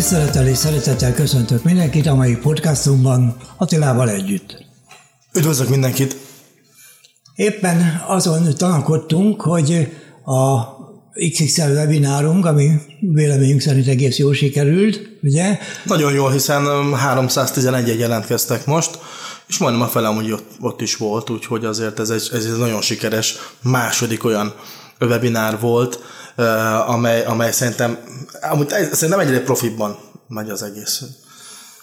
Tisztelettel és szeretettel köszöntök mindenkit a mai podcastunkban Attilával együtt. Üdvözlök mindenkit! Éppen azon tanakodtunk, hogy a XXL webinárunk, ami véleményünk szerint egész jól sikerült, ugye? Nagyon jól, hiszen 311 jelentkeztek most, és majdnem a fele amúgy ott, ott is volt, úgyhogy azért ez egy, ez egy nagyon sikeres második olyan webinár volt, amely, amely szerintem, amúgy szerintem egyre profibban megy az egész.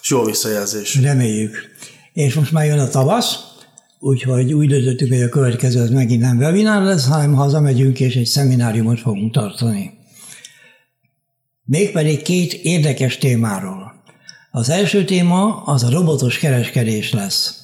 És jó visszajelzés. Reméljük. És most már jön a tavasz, úgyhogy úgy döntöttük, hogy a következő az megint nem webinár lesz, hanem hazamegyünk és egy szemináriumot fogunk tartani. Mégpedig két érdekes témáról. Az első téma az a robotos kereskedés lesz.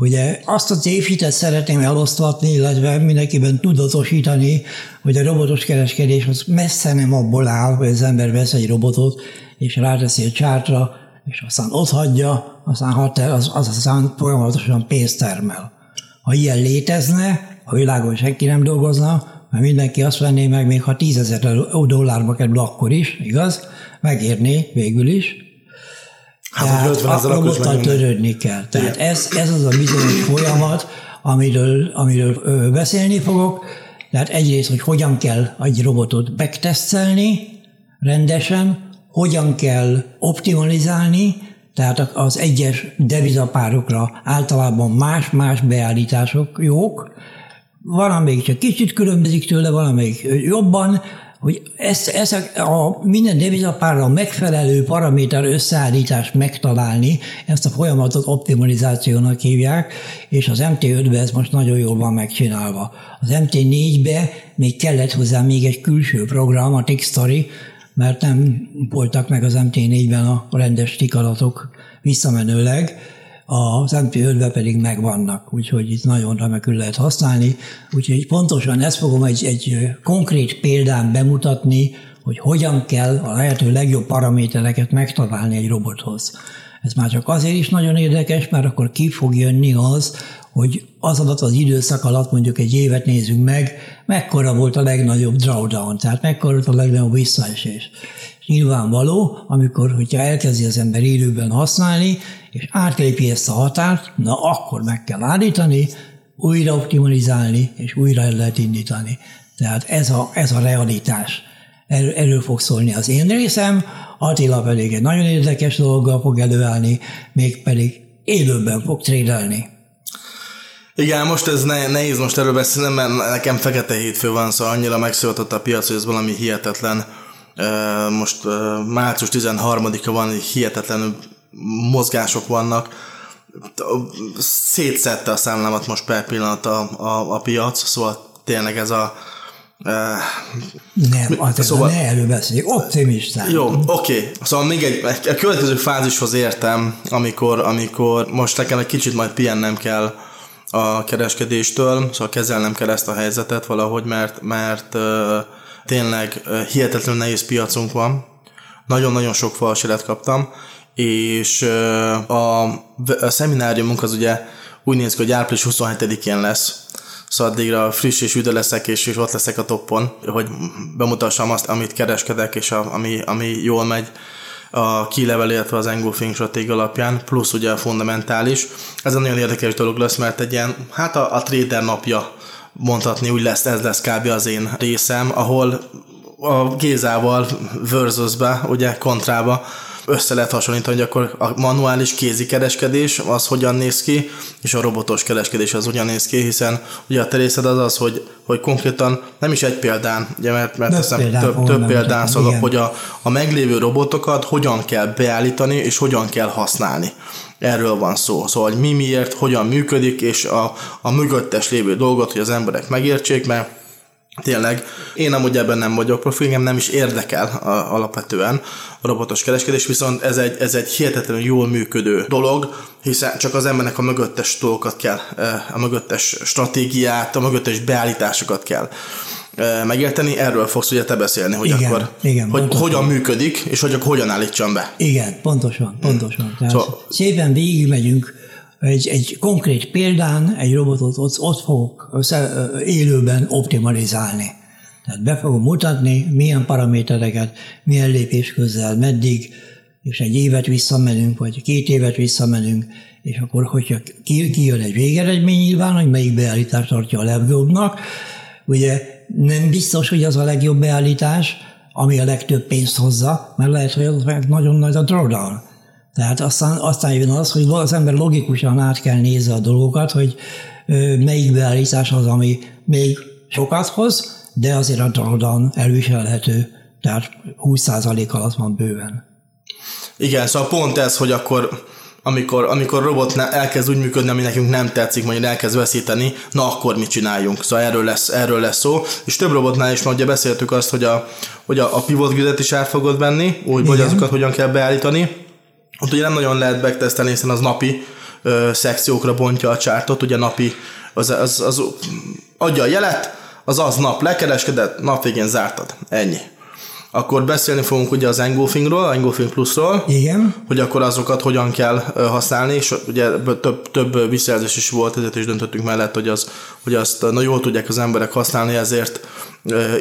Ugye azt a tévhitet szeretném elosztatni, illetve mindenkiben tudatosítani, hogy a robotos kereskedés az messze nem abból áll, hogy az ember vesz egy robotot, és ráteszi a csártra, és aztán ott hagyja, aztán hat el, az, az aztán folyamatosan pénzt termel. Ha ilyen létezne, a világon senki nem dolgozna, mert mindenki azt venné meg, még ha tízezer dollárba kerül akkor is, igaz? Megérné végül is. Hát, Tehát a robottal törődni kell. Tehát ez, ez az a bizonyos folyamat, amiről, amiről beszélni fogok. Tehát egyrészt, hogy hogyan kell egy robotot megtesztelni rendesen, hogyan kell optimalizálni, tehát az egyes devizapárokra általában más-más beállítások jók, valamelyik csak kicsit különbözik tőle, valamelyik jobban, hogy ezt, ezt a minden devizapárra megfelelő paraméter összeállítást megtalálni, ezt a folyamatot optimalizációnak hívják, és az MT5-be ez most nagyon jól van megcsinálva. Az MT4-be még kellett hozzá még egy külső program, a Tixtory, mert nem voltak meg az MT4-ben a rendes tikalatok visszamenőleg, az MP5-ben pedig megvannak, úgyhogy itt nagyon remekül lehet használni. Úgyhogy pontosan ezt fogom egy, egy konkrét példán bemutatni, hogy hogyan kell a lehető legjobb paramétereket megtalálni egy robothoz. Ez már csak azért is nagyon érdekes, mert akkor ki fog jönni az, hogy az alatt az időszak alatt mondjuk egy évet nézzünk meg, mekkora volt a legnagyobb drawdown, tehát mekkora volt a legnagyobb visszaesés. Nyilvánvaló, amikor, hogyha elkezdi az ember élőben használni, és átlépi ezt a határt, na akkor meg kell állítani, újra optimalizálni, és újra el lehet indítani. Tehát ez a, ez a realitás. Erről, erről fog szólni az én részem, Attila pedig egy nagyon érdekes dologgal fog előállni, mégpedig élőben fog trédelni. Igen, most ez ne, nehéz most erről beszélni, mert nekem fekete hétfő van, szóval annyira megszólított a piac, hogy ez valami hihetetlen. Most március 13-a van, hihetetlen mozgások vannak. Szétszette a számlámat most per pillanat a, a, a piac, szóval tényleg ez a nem, hát szóval, ne erről beszéljük, optimistán. Jó, oké. Okay. Szóval még egy, egy, a következő fázishoz értem, amikor, amikor most nekem egy kicsit majd pihennem kell a kereskedéstől, szóval kezelnem kell ezt a helyzetet valahogy, mert, mert uh, tényleg hihetetlenül nehéz piacunk van. Nagyon-nagyon sok falsilet kaptam, és a, a szemináriumunk az ugye úgy néz ki, hogy április 27-én lesz, szóval addigra friss és üde leszek, és, és ott leszek a toppon, hogy bemutassam azt, amit kereskedek, és a, ami, ami jól megy a kilevel, illetve az engulfing stratégia alapján, plusz ugye a fundamentális. Ez egy nagyon érdekes dolog lesz, mert egy ilyen, hát a, a trader napja mondhatni, úgy lesz, ez lesz kb. az én részem, ahol a Gézával versusbe, ugye kontrába össze lehet hasonlítani, hogy akkor a manuális kézi kereskedés az hogyan néz ki, és a robotos kereskedés az hogyan néz ki, hiszen ugye a terészed az az, hogy, hogy konkrétan nem is egy példán, ugye, mert, mert teszem, példán, több, több példán szólok, hogy a, a meglévő robotokat hogyan kell beállítani, és hogyan kell használni. Erről van szó. Szóval, hogy mi miért, hogyan működik, és a, a mögöttes lévő dolgot, hogy az emberek megértsék, mert Tényleg, én amúgy ebben nem vagyok profi, engem nem is érdekel a, alapvetően a robotos kereskedés, viszont ez egy, ez egy hihetetlenül jól működő dolog, hiszen csak az embernek a mögöttes dolgokat kell, eh, a mögöttes stratégiát, a mögöttes beállításokat kell megérteni, erről fogsz ugye te beszélni, hogy igen, akkor igen, hogy hogyan működik, és hogy akkor hogyan állítsam be. Igen, pontosan, pontosan. Tehát szóval, szépen végigmegyünk egy, egy konkrét példán egy robotot ott, ott fogok élőben optimalizálni. Tehát be fogom mutatni, milyen paramétereket, milyen lépés közel, meddig, és egy évet visszamenünk, vagy két évet visszamenünk, és akkor, hogyha kijön egy végeredmény nyilván, hogy melyik beállítás tartja a legjobbnak, ugye nem biztos, hogy az a legjobb beállítás, ami a legtöbb pénzt hozza, mert lehet, hogy az nagyon nagy a drawdown. Tehát aztán, aztán jön az, hogy az ember logikusan át kell nézni a dolgokat, hogy melyik beállítás az, ami még sokat hoz, de azért a drawdown elviselhető, tehát 20% alatt van bőven. Igen, szóval pont ez, hogy akkor amikor, amikor robot elkezd úgy működni, ami nekünk nem tetszik, majd elkezd veszíteni, na akkor mit csináljunk? Szóval erről lesz, erről lesz szó. És több robotnál is, ugye beszéltük azt, hogy a, hogy a, a pivot gridet is át fogod venni, úgy, hogy azokat hogyan kell beállítani. Ott ugye nem nagyon lehet backtesztelni, hiszen az napi ö, szekciókra bontja a csártot, ugye napi, az, az, az, adja a jelet, az az nap lekereskedett, nap végén zártad. Ennyi akkor beszélni fogunk ugye az Engulfingról, Engulfing Plusról, Igen. hogy akkor azokat hogyan kell használni, és ugye több, több visszajelzés is volt, ezért is döntöttünk mellett, hogy, az, hogy azt na jól tudják az emberek használni, ezért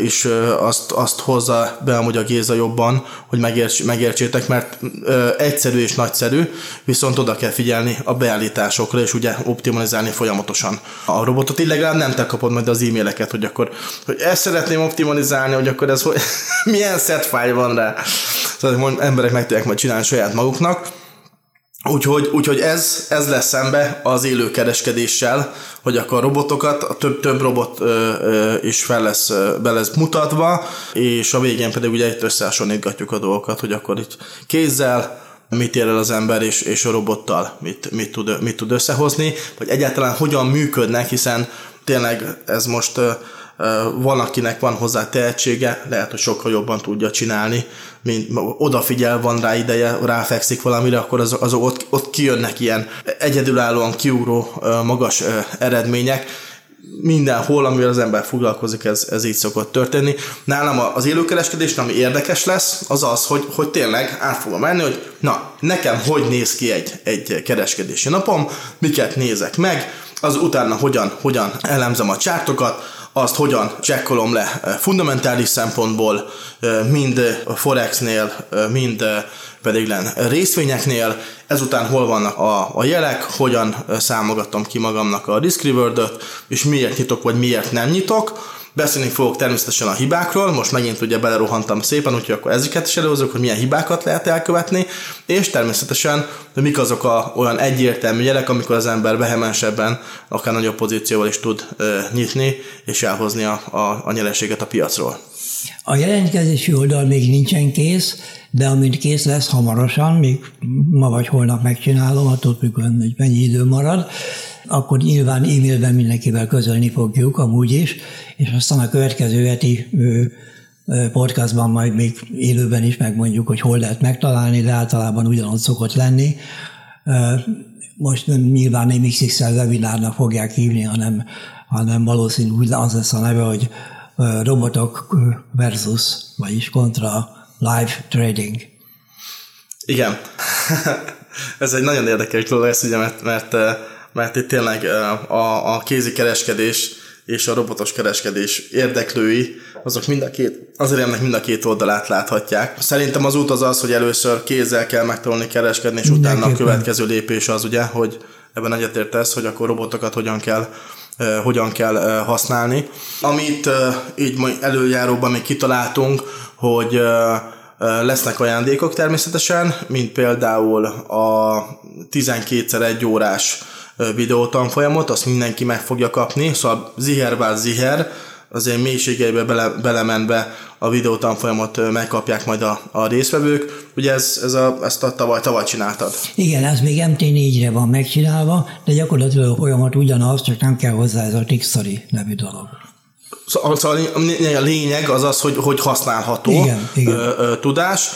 is azt, azt hozza be amúgy a Géza jobban, hogy megérts, megértsétek, mert egyszerű és nagyszerű, viszont oda kell figyelni a beállításokra, és ugye optimalizálni folyamatosan a robotot. Így legalább nem te kapod majd az e-maileket, hogy akkor hogy ezt szeretném optimalizálni, hogy akkor ez hogy, milyen set van rá. Szóval emberek meg tudják majd csinálni saját maguknak Úgyhogy, úgyhogy ez, ez lesz szembe az élő kereskedéssel, hogy akkor robotokat, a több, több robot ö, ö, is fel lesz, ö, be lesz mutatva, és a végén pedig ugye itt összehasonlítgatjuk a dolgokat, hogy akkor itt kézzel, mit ér el az ember, és, és a robottal mit, mit, tud, mit tud összehozni, vagy egyáltalán hogyan működnek, hiszen tényleg ez most van, akinek van hozzá tehetsége, lehet, hogy sokkal jobban tudja csinálni, mint odafigyel, van rá ideje, ráfekszik valamire, akkor azok, azok ott, ott kijönnek ilyen egyedülállóan kiugró magas eredmények, mindenhol, amivel az ember foglalkozik, ez, ez így szokott történni. Nálam az élőkereskedés, ami érdekes lesz, az az, hogy, hogy tényleg át fogom menni, hogy na, nekem hogy néz ki egy, egy kereskedési napom, miket nézek meg, az utána hogyan, hogyan elemzem a csártokat, azt hogyan csekkolom le fundamentális szempontból, mind a Forexnél, mind pedig len részvényeknél, ezután hol vannak a, a jelek, hogyan számogatom ki magamnak a risk és miért nyitok, vagy miért nem nyitok, Beszélni fogok természetesen a hibákról, most megint ugye belerohantam szépen, úgyhogy akkor ezeket is előhozok, hogy milyen hibákat lehet elkövetni, és természetesen de mik azok a olyan egyértelmű jelek, amikor az ember vehemensebben, akár nagyobb pozícióval is tud ö, nyitni, és elhozni a, a, a nyereséget a piacról. A jelentkezési oldal még nincsen kész, de amint kész lesz hamarosan, még ma vagy holnap megcsinálom, attól függően, hogy mennyi idő marad, akkor nyilván e-mailben mindenkivel közölni fogjuk, amúgy is, és aztán a következő heti podcastban majd még élőben is megmondjuk, hogy hol lehet megtalálni, de általában ugyanott szokott lenni. Most nem, nyilván nem XXL webinárnak fogják hívni, hanem, hanem valószínűleg az lesz a neve, hogy robotok versus, vagyis kontra live trading. Igen. Ez egy nagyon érdekes dolog lesz, ugye, mert, mert, mert itt tényleg a, a kézi kereskedés és a robotos kereskedés érdeklői, azok mind a két, azért ennek mind a két oldalát láthatják. Szerintem az út az az, hogy először kézzel kell megtanulni kereskedni, és utána a következő lépés az ugye, hogy ebben egyetértesz, hogy akkor robotokat hogyan kell hogyan kell uh, használni. Amit uh, így előjáróban még kitaláltunk, hogy lesznek ajándékok természetesen, mint például a 12x1 órás videótanfolyamot, azt mindenki meg fogja kapni, szóval ziher ziher, azért mélységeibe bele, belemenve a videótanfolyamot megkapják majd a, a részvevők. Ugye ez, ez a, ezt a tavaly, tavaly csináltad. Igen, ez még MT4-re van megcsinálva, de gyakorlatilag a folyamat ugyanaz, csak nem kell hozzá ez a Tixari nevű dolog. Szóval, szóval a lényeg az az, hogy, hogy használható igen, igen. tudás,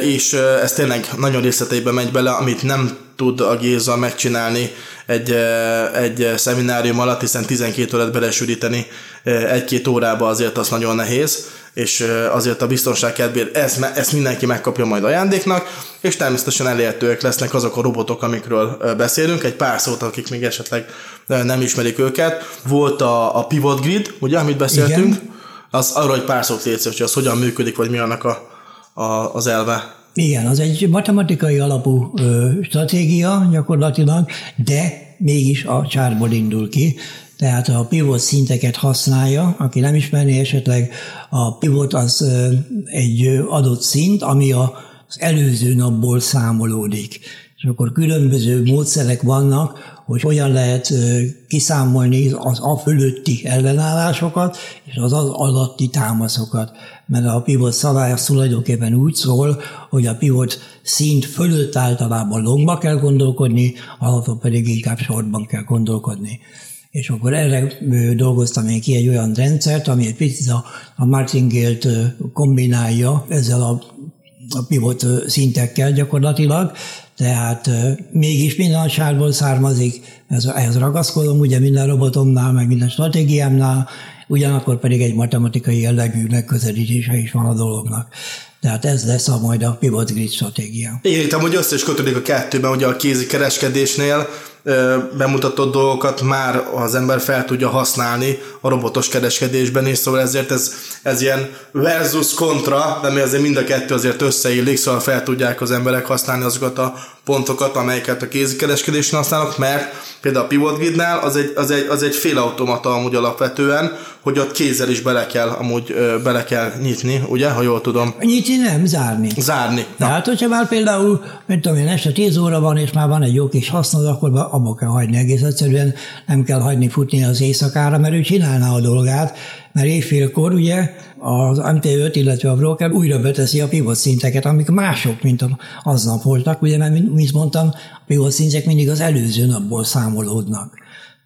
és ez tényleg nagyon részleteiben megy bele, amit nem tud a Géza megcsinálni egy, egy szeminárium alatt, hiszen 12 órát belesűríteni egy-két órába azért az nagyon nehéz, és azért a biztonság kedvéért ezt, ezt mindenki megkapja majd ajándéknak, és természetesen elérhetőek lesznek azok a robotok, amikről beszélünk, egy pár szót, akik még esetleg nem ismerik őket. Volt a, a Pivot Grid, ugye, amit beszéltünk, Igen Az arról egy pár szót létsz, hogy az hogyan működik, vagy mi annak a, a, az elve. Igen, az egy matematikai alapú ö, stratégia gyakorlatilag, de mégis a csárból indul ki. Tehát a pivot szinteket használja, aki nem ismerné esetleg, a pivot az egy adott szint, ami az előző napból számolódik. És akkor különböző módszerek vannak, hogy hogyan lehet kiszámolni az a fölötti ellenállásokat és az az alatti támaszokat. Mert a pivot szabály az tulajdonképpen úgy szól, hogy a pivot szint fölött általában longba kell gondolkodni, alatta pedig inkább sorban kell gondolkodni. És akkor erre dolgoztam én ki egy olyan rendszert, ami egy picit a, a martingale kombinálja ezzel a a pivot szintekkel gyakorlatilag, tehát mégis minden sárból származik, ez, ehhez ragaszkodom, ugye minden robotomnál, meg minden stratégiámnál, ugyanakkor pedig egy matematikai jellegű megközelítése is van a dolognak. Tehát ez lesz a majd a pivot grid stratégia. Igen, itt amúgy össze is kötődik a kettőben, hogy a kézi kereskedésnél bemutatott dolgokat már az ember fel tudja használni a robotos kereskedésben is, szóval ezért ez, ez ilyen versus kontra, de mi azért mind a kettő azért összeillik, szóval fel tudják az emberek használni azokat a pontokat, amelyeket a kézikereskedésnél használnak, mert például a Pivot Gridnál az egy, az egy, az egy félautomata amúgy alapvetően, hogy ott kézzel is bele kell, amúgy bele kell nyitni, ugye, ha jól tudom. Nyitni nem, zárni. Zárni. Tehát, hogyha már például, mint tudom én, este 10 óra van, és már van egy jó kis hasznod, akkor abba kell hagyni egész egyszerűen, nem kell hagyni futni az éjszakára, mert ő csinálná a dolgát, mert éjfélkor ugye az MT5, illetve a broker újra beteszi a pivot szinteket, amik mások, mint aznap voltak, ugye, mert mint mondtam, a pivot szintek mindig az előző napból számolódnak.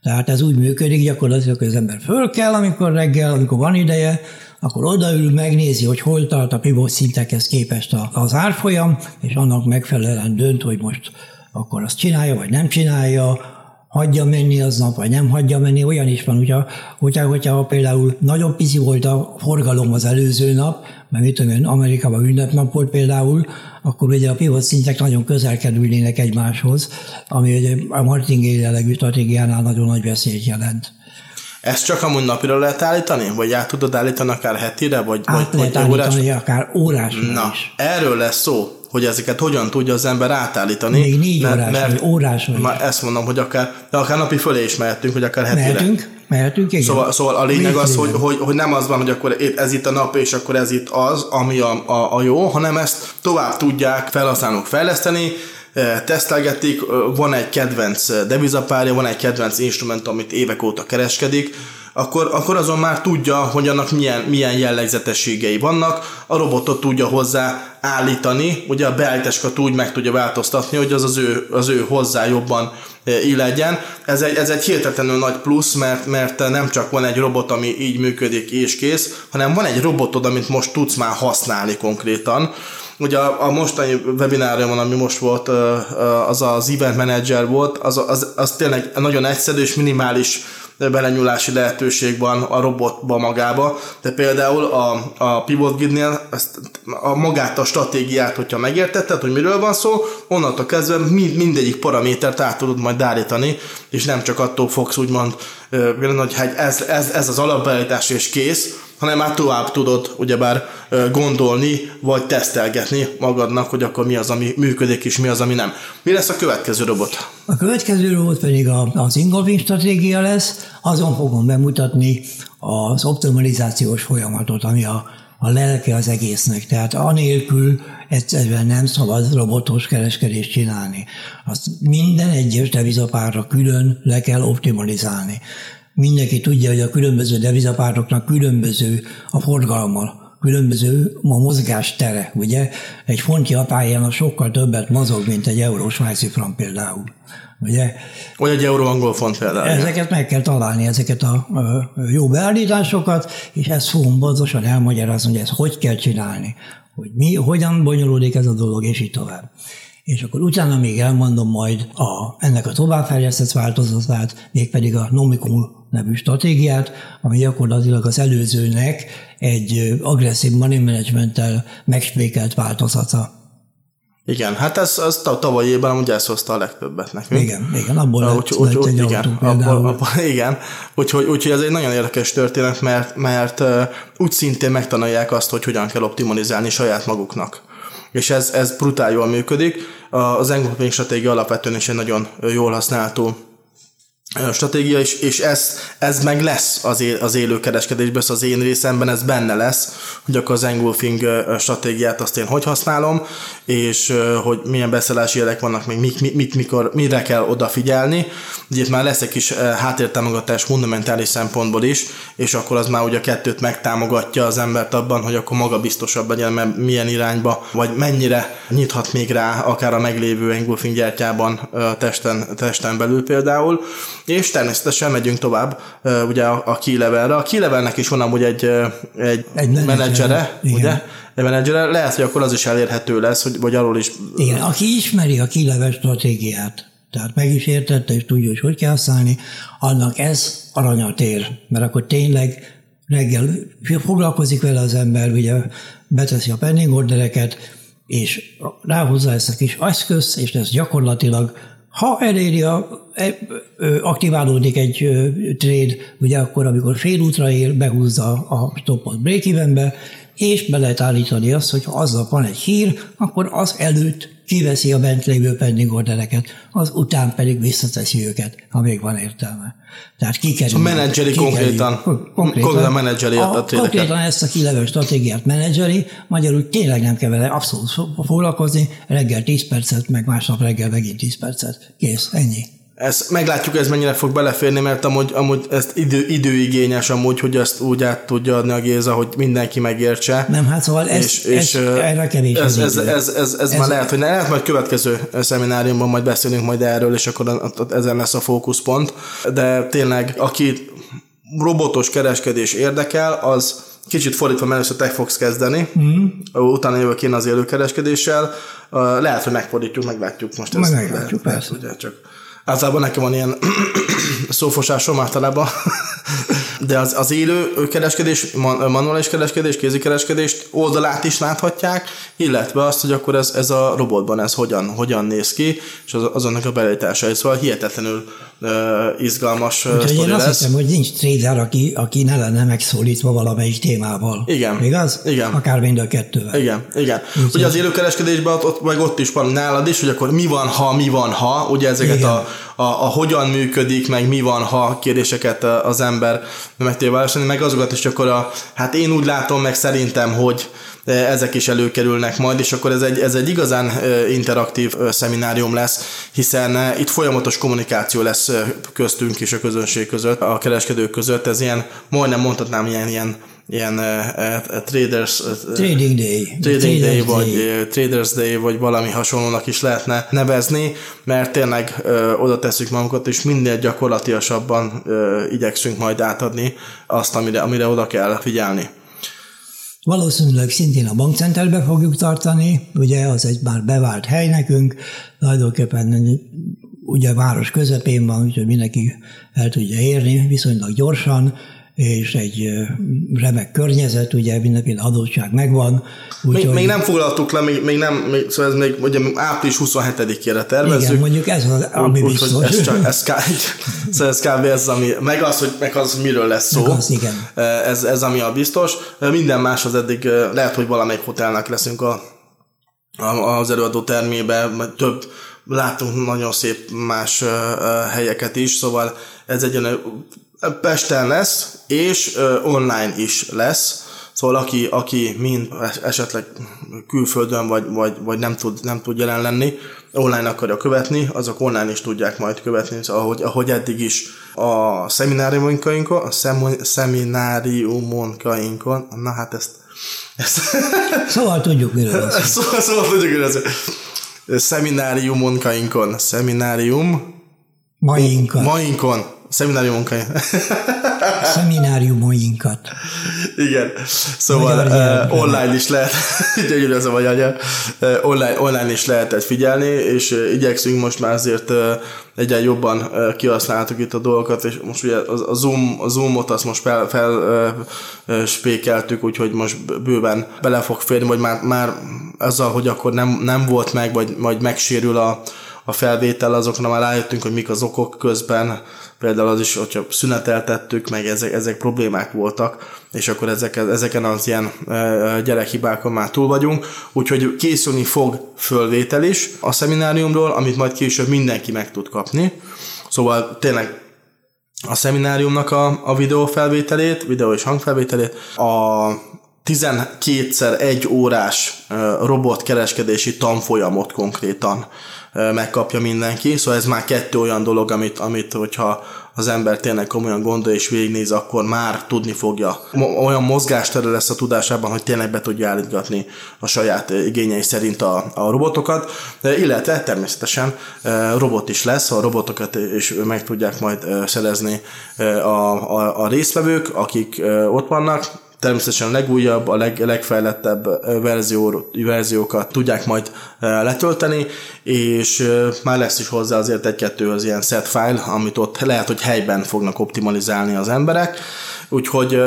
Tehát ez úgy működik gyakorlatilag, hogy az ember föl kell, amikor reggel, amikor van ideje, akkor odaül, megnézi, hogy hol tart a pivot szintekhez képest az árfolyam, és annak megfelelően dönt, hogy most akkor azt csinálja, vagy nem csinálja, hagyja menni aznap, vagy nem hagyja menni, olyan is van, hogyha, hogyha, hogyha például nagyon pici volt a forgalom az előző nap, mert mit tudom én, Amerikában ünnepnap volt például, akkor ugye a pivot szintek nagyon közel kerülnének egymáshoz, ami ugye a martingale jellegű stratégiánál nagyon nagy veszélyt jelent. Ezt csak amúgy napira lehet állítani? Vagy át tudod állítani akár hetire? Vagy, át vagy, lehet vagy állítani órás? akár órásra Na, is. erről lesz szó hogy ezeket hogyan tudja az ember átállítani. Még négy mert, órás, mert órás vagy. Már ezt mondom, hogy akár, de akár napi fölé is mehetünk, hogy akár hetire. Mehetünk, mehetünk, igen. Szóval, szóval a lényeg az, hogy, hogy, hogy, nem az van, hogy akkor ez itt a nap, és akkor ez itt az, ami a, a, a jó, hanem ezt tovább tudják felhasználók fejleszteni, eh, tesztelgetik, van egy kedvenc devizapárja, van egy kedvenc instrument, amit évek óta kereskedik, akkor, akkor azon már tudja, hogy annak milyen, milyen jellegzetességei vannak, a robotot tudja hozzá állítani, ugye a beállításokat úgy meg tudja változtatni, hogy az az ő, az ő hozzá jobban e, illegyen. Ez egy, ez egy hihetetlenül nagy plusz, mert, mert nem csak van egy robot, ami így működik és kész, hanem van egy robotod, amit most tudsz már használni konkrétan. Ugye a, a mostani webináriumon, ami most volt, az az event manager volt, az, az, az tényleg nagyon egyszerű és minimális belenyúlási lehetőség van a robotba magába, de például a, a Pivot Gridnél ezt, a magát a stratégiát, hogyha megértetted, hogy miről van szó, onnantól kezdve mind, mindegyik paramétert át tudod majd állítani, és nem csak attól fogsz úgymond, hogy ez, ez, ez az alapbeállítás és kész, hanem már tovább tudod ugyebár gondolni, vagy tesztelgetni magadnak, hogy akkor mi az, ami működik, és mi az, ami nem. Mi lesz a következő robot? A következő robot pedig az ingolfing stratégia lesz, azon fogom bemutatni az optimalizációs folyamatot, ami a, a lelke az egésznek. Tehát anélkül egyszerűen nem szabad robotos kereskedést csinálni. Azt minden egyes devizapárra külön le kell optimalizálni mindenki tudja, hogy a különböző devizapároknak különböző a forgalma, különböző a mozgás tere, ugye? Egy fontja a sokkal többet mozog, mint egy eurós svájci frank például. Ugye? Vagy egy euró angol font például. Ezeket meg kell találni, ezeket a, a jó beállításokat, és ezt fogom pontosan elmagyarázni, hogy ezt hogy kell csinálni, hogy mi, hogyan bonyolódik ez a dolog, és így tovább. És akkor utána még elmondom majd a, ennek a továbbfejlesztett változatát, mégpedig a Nomicum nevű stratégiát, ami gyakorlatilag az előzőnek egy agresszív money management-tel megspékelt változata. Igen, hát ez, ez tavaly évben amúgy ezt hozta a legtöbbet nekünk. Igen, igen, abból lett, úgy, lett úgy, egy igen, abból, abból, igen, úgyhogy, úgyhogy ez egy nagyon érdekes történet, mert, mert úgy szintén megtanulják azt, hogy hogyan kell optimalizálni saját maguknak. És ez, ez brutál jól működik. Az engulfing stratégia alapvetően is egy nagyon jól használható stratégia, és, és ez, ez meg lesz az, él, az élő kereskedésben, az én részemben ez benne lesz, hogy akkor az engulfing stratégiát azt én hogy használom, és hogy milyen beszállási jelek vannak, még mit, mit, mit, mikor, mire kell odafigyelni. Ugye itt már lesz egy kis háttértámogatás fundamentális szempontból is, és akkor az már ugye a kettőt megtámogatja az embert abban, hogy akkor maga biztosabb legyen, mert milyen irányba, vagy mennyire nyithat még rá, akár a meglévő engulfing gyertyában testen, testen belül például és természetesen megyünk tovább ugye a, key levelre. A key levelnek is van amúgy egy, egy, egy menedzsere, ugye? Egy menedzsere. Lehet, hogy akkor az is elérhető lesz, hogy, vagy arról is... Igen, aki ismeri a key level stratégiát, tehát meg is értette, és tudja, hogy hogy kell használni, annak ez aranyat ér, mert akkor tényleg reggel foglalkozik vele az ember, ugye beteszi a pending ordereket, és ráhozza ezt a kis eszközt, és ez gyakorlatilag ha eléri a, e, aktiválódik egy trade, ugye akkor, amikor félútra ér, behúzza a stopot break és be lehet állítani azt, hogy ha azzal van egy hír, akkor az előtt kiveszi a bent lévő pending ordereket, az után pedig visszateszi őket, ha még van értelme. Tehát kikerül. A menedzseri konkrétan, konkrétan, konkrétan menedzseri a, a Konkrétan ezt a kilevő stratégiát menedzseri, magyarul tényleg nem kell vele abszolút foglalkozni, reggel 10 percet, meg másnap reggel megint 10 percet. Kész, ennyi. Ezt meglátjuk, ez mennyire fog beleférni, mert amúgy, amúgy ezt idő, időigényes amúgy, hogy ezt úgy át tudja adni a Géza, hogy mindenki megértse. Nem, hát szóval ez, és, ez, és, erre kevés ez, ez, ez, ez, ez, ez, már lehet, hogy ne, lehet majd következő szemináriumban majd beszélünk majd erről, és akkor ezen lesz a fókuszpont. De tényleg, aki robotos kereskedés érdekel, az kicsit fordítva, mert először te fogsz kezdeni, mm. utána jövök én az élőkereskedéssel. Lehet, hogy megfordítjuk, meglátjuk most ezt. Meglátjuk, lehet, persze. Ugye, csak Általában nekem van ilyen szófosásom általában, de az, az élő kereskedés, manuális kereskedés, kézikereskedést oldalát is láthatják, illetve azt, hogy akkor ez, ez a robotban ez hogyan, hogyan néz ki, és az, azonnak a beállítása. Szóval hihetetlenül uh, izgalmas Úgyhogy én azt lesz. hiszem, hogy nincs trader, aki, aki ne lenne megszólítva valamelyik témával. Igen. Igaz? Igen. Akár mind a kettővel. Igen, igen. Úgy ugye az élőkereskedésben ott, ott, meg ott is van nálad is, hogy akkor mi van, ha, mi van, ha, ugye ezeket igen. a a, a hogyan működik, meg mi van, ha kérdéseket az ember meg tudja válaszolni, meg azokat is akkor a, hát én úgy látom, meg szerintem, hogy ezek is előkerülnek majd, és akkor ez egy, ez egy igazán interaktív szeminárium lesz, hiszen itt folyamatos kommunikáció lesz köztünk és a közönség között, a kereskedők között, ez ilyen, majdnem mondhatnám, ilyen, ilyen ilyen uh, uh, traders uh, trading day, trading day, vagy day. traders day, vagy valami hasonlónak is lehetne nevezni, mert tényleg uh, oda tesszük magunkat, és minél gyakorlatilasabban uh, igyekszünk majd átadni azt, amire, amire oda kell figyelni. Valószínűleg szintén a bankcenterbe fogjuk tartani, ugye az egy már bevált hely nekünk, tulajdonképpen ugye a város közepén van, úgyhogy mindenki el tudja érni viszonylag gyorsan, és egy remek környezet, ugye mindenféle adottság megvan. Úgy, még, hogy... még nem foglaltuk le, még, még nem, még, szóval ez még ugye április 27-ére tervezzük. Igen, mondjuk ez az, ami úgy, biztos. ez, csak, ez, ká, szóval ez kb. ez, ami, meg az, hogy meg az, miről lesz szó. Meg az, igen. Ez, ez, ami a biztos. Minden más az eddig, lehet, hogy valamelyik hotelnek leszünk a, a, az előadó termébe, több látunk nagyon szép más helyeket is, szóval ez egy olyan Pesten lesz, és online is lesz, Szóval aki, aki mind esetleg külföldön vagy, vagy, vagy nem, tud, nem tud jelen lenni, online akarja követni, azok online is tudják majd követni, szóval ahogy, ahogy eddig is a szemináriumunkainkon, a szemináriumunkainkon, na hát ezt, ezt Szóval tudjuk, miről lesz. Szóval, szóval tudjuk, miről lesz. Szemináriumunkainkon, szeminárium Mainkon. Mainkon szeminárium munkája. szemináriumainkat. Igen, szóval uh, online is lehet, gyönyörű ez a magyar nyelv, uh, online, online is lehetett figyelni, és uh, igyekszünk most már azért uh, egyre jobban uh, kihasználtuk itt a dolgokat, és most ugye a, a, Zoom, a Zoomot azt most fel, fel uh, spékeltük, úgyhogy most bőven bele fog férni, vagy már, már azzal, hogy akkor nem, nem volt meg, vagy majd megsérül a, a felvétel, azokra már rájöttünk, hogy mik az okok közben, például az is, hogyha szüneteltettük, meg ezek, ezek problémák voltak, és akkor ezeken, ezeken az ilyen gyerekhibákon már túl vagyunk, úgyhogy készülni fog fölvétel is a szemináriumról, amit majd később mindenki meg tud kapni. Szóval tényleg a szemináriumnak a, a videó felvételét, videó és hangfelvételét, a 12-szer egy órás robotkereskedési tanfolyamot konkrétan megkapja mindenki, szóval ez már kettő olyan dolog, amit, amit hogyha az ember tényleg komolyan gondol és végignéz, akkor már tudni fogja. Olyan mozgástere lesz a tudásában, hogy tényleg be tudja állítgatni a saját igényei szerint a, a robotokat, illetve természetesen robot is lesz, a robotokat is meg tudják majd szerezni a, a, a résztvevők, akik ott vannak, természetesen a legújabb, a leg, legfejlettebb verzió, verziókat tudják majd letölteni, és már lesz is hozzá azért egy-kettő az ilyen set file, amit ott lehet, hogy helyben fognak optimalizálni az emberek, úgyhogy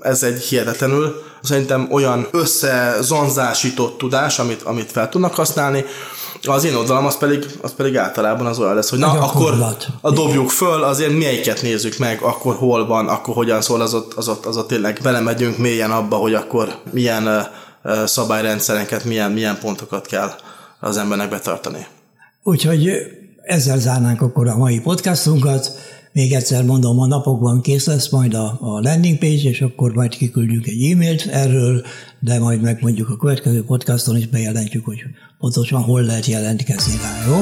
ez egy hihetetlenül szerintem olyan összezonzásított tudás, amit, amit fel tudnak használni, az én oldalam az pedig, az pedig általában az olyan lesz, hogy na, akkor a dobjuk föl, azért melyiket nézzük meg, akkor hol van, akkor hogyan szól, az ott, az ott, az ott tényleg belemegyünk mélyen abba, hogy akkor milyen uh, szabályrendszereket, milyen, milyen pontokat kell az embernek betartani. Úgyhogy ezzel zárnánk akkor a mai podcastunkat. Még egyszer mondom, a napokban kész lesz majd a, a landing page, és akkor majd kiküldjük egy e-mailt erről, de majd megmondjuk a következő podcaston, és bejelentjük, hogy pontosan hol lehet jelentkezni rá, jó?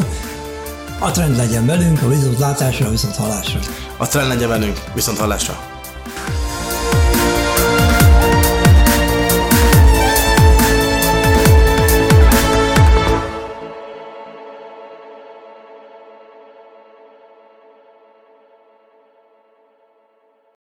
A trend legyen velünk, a viszont látásra, viszont halásra. A trend legyen velünk, viszont halásra.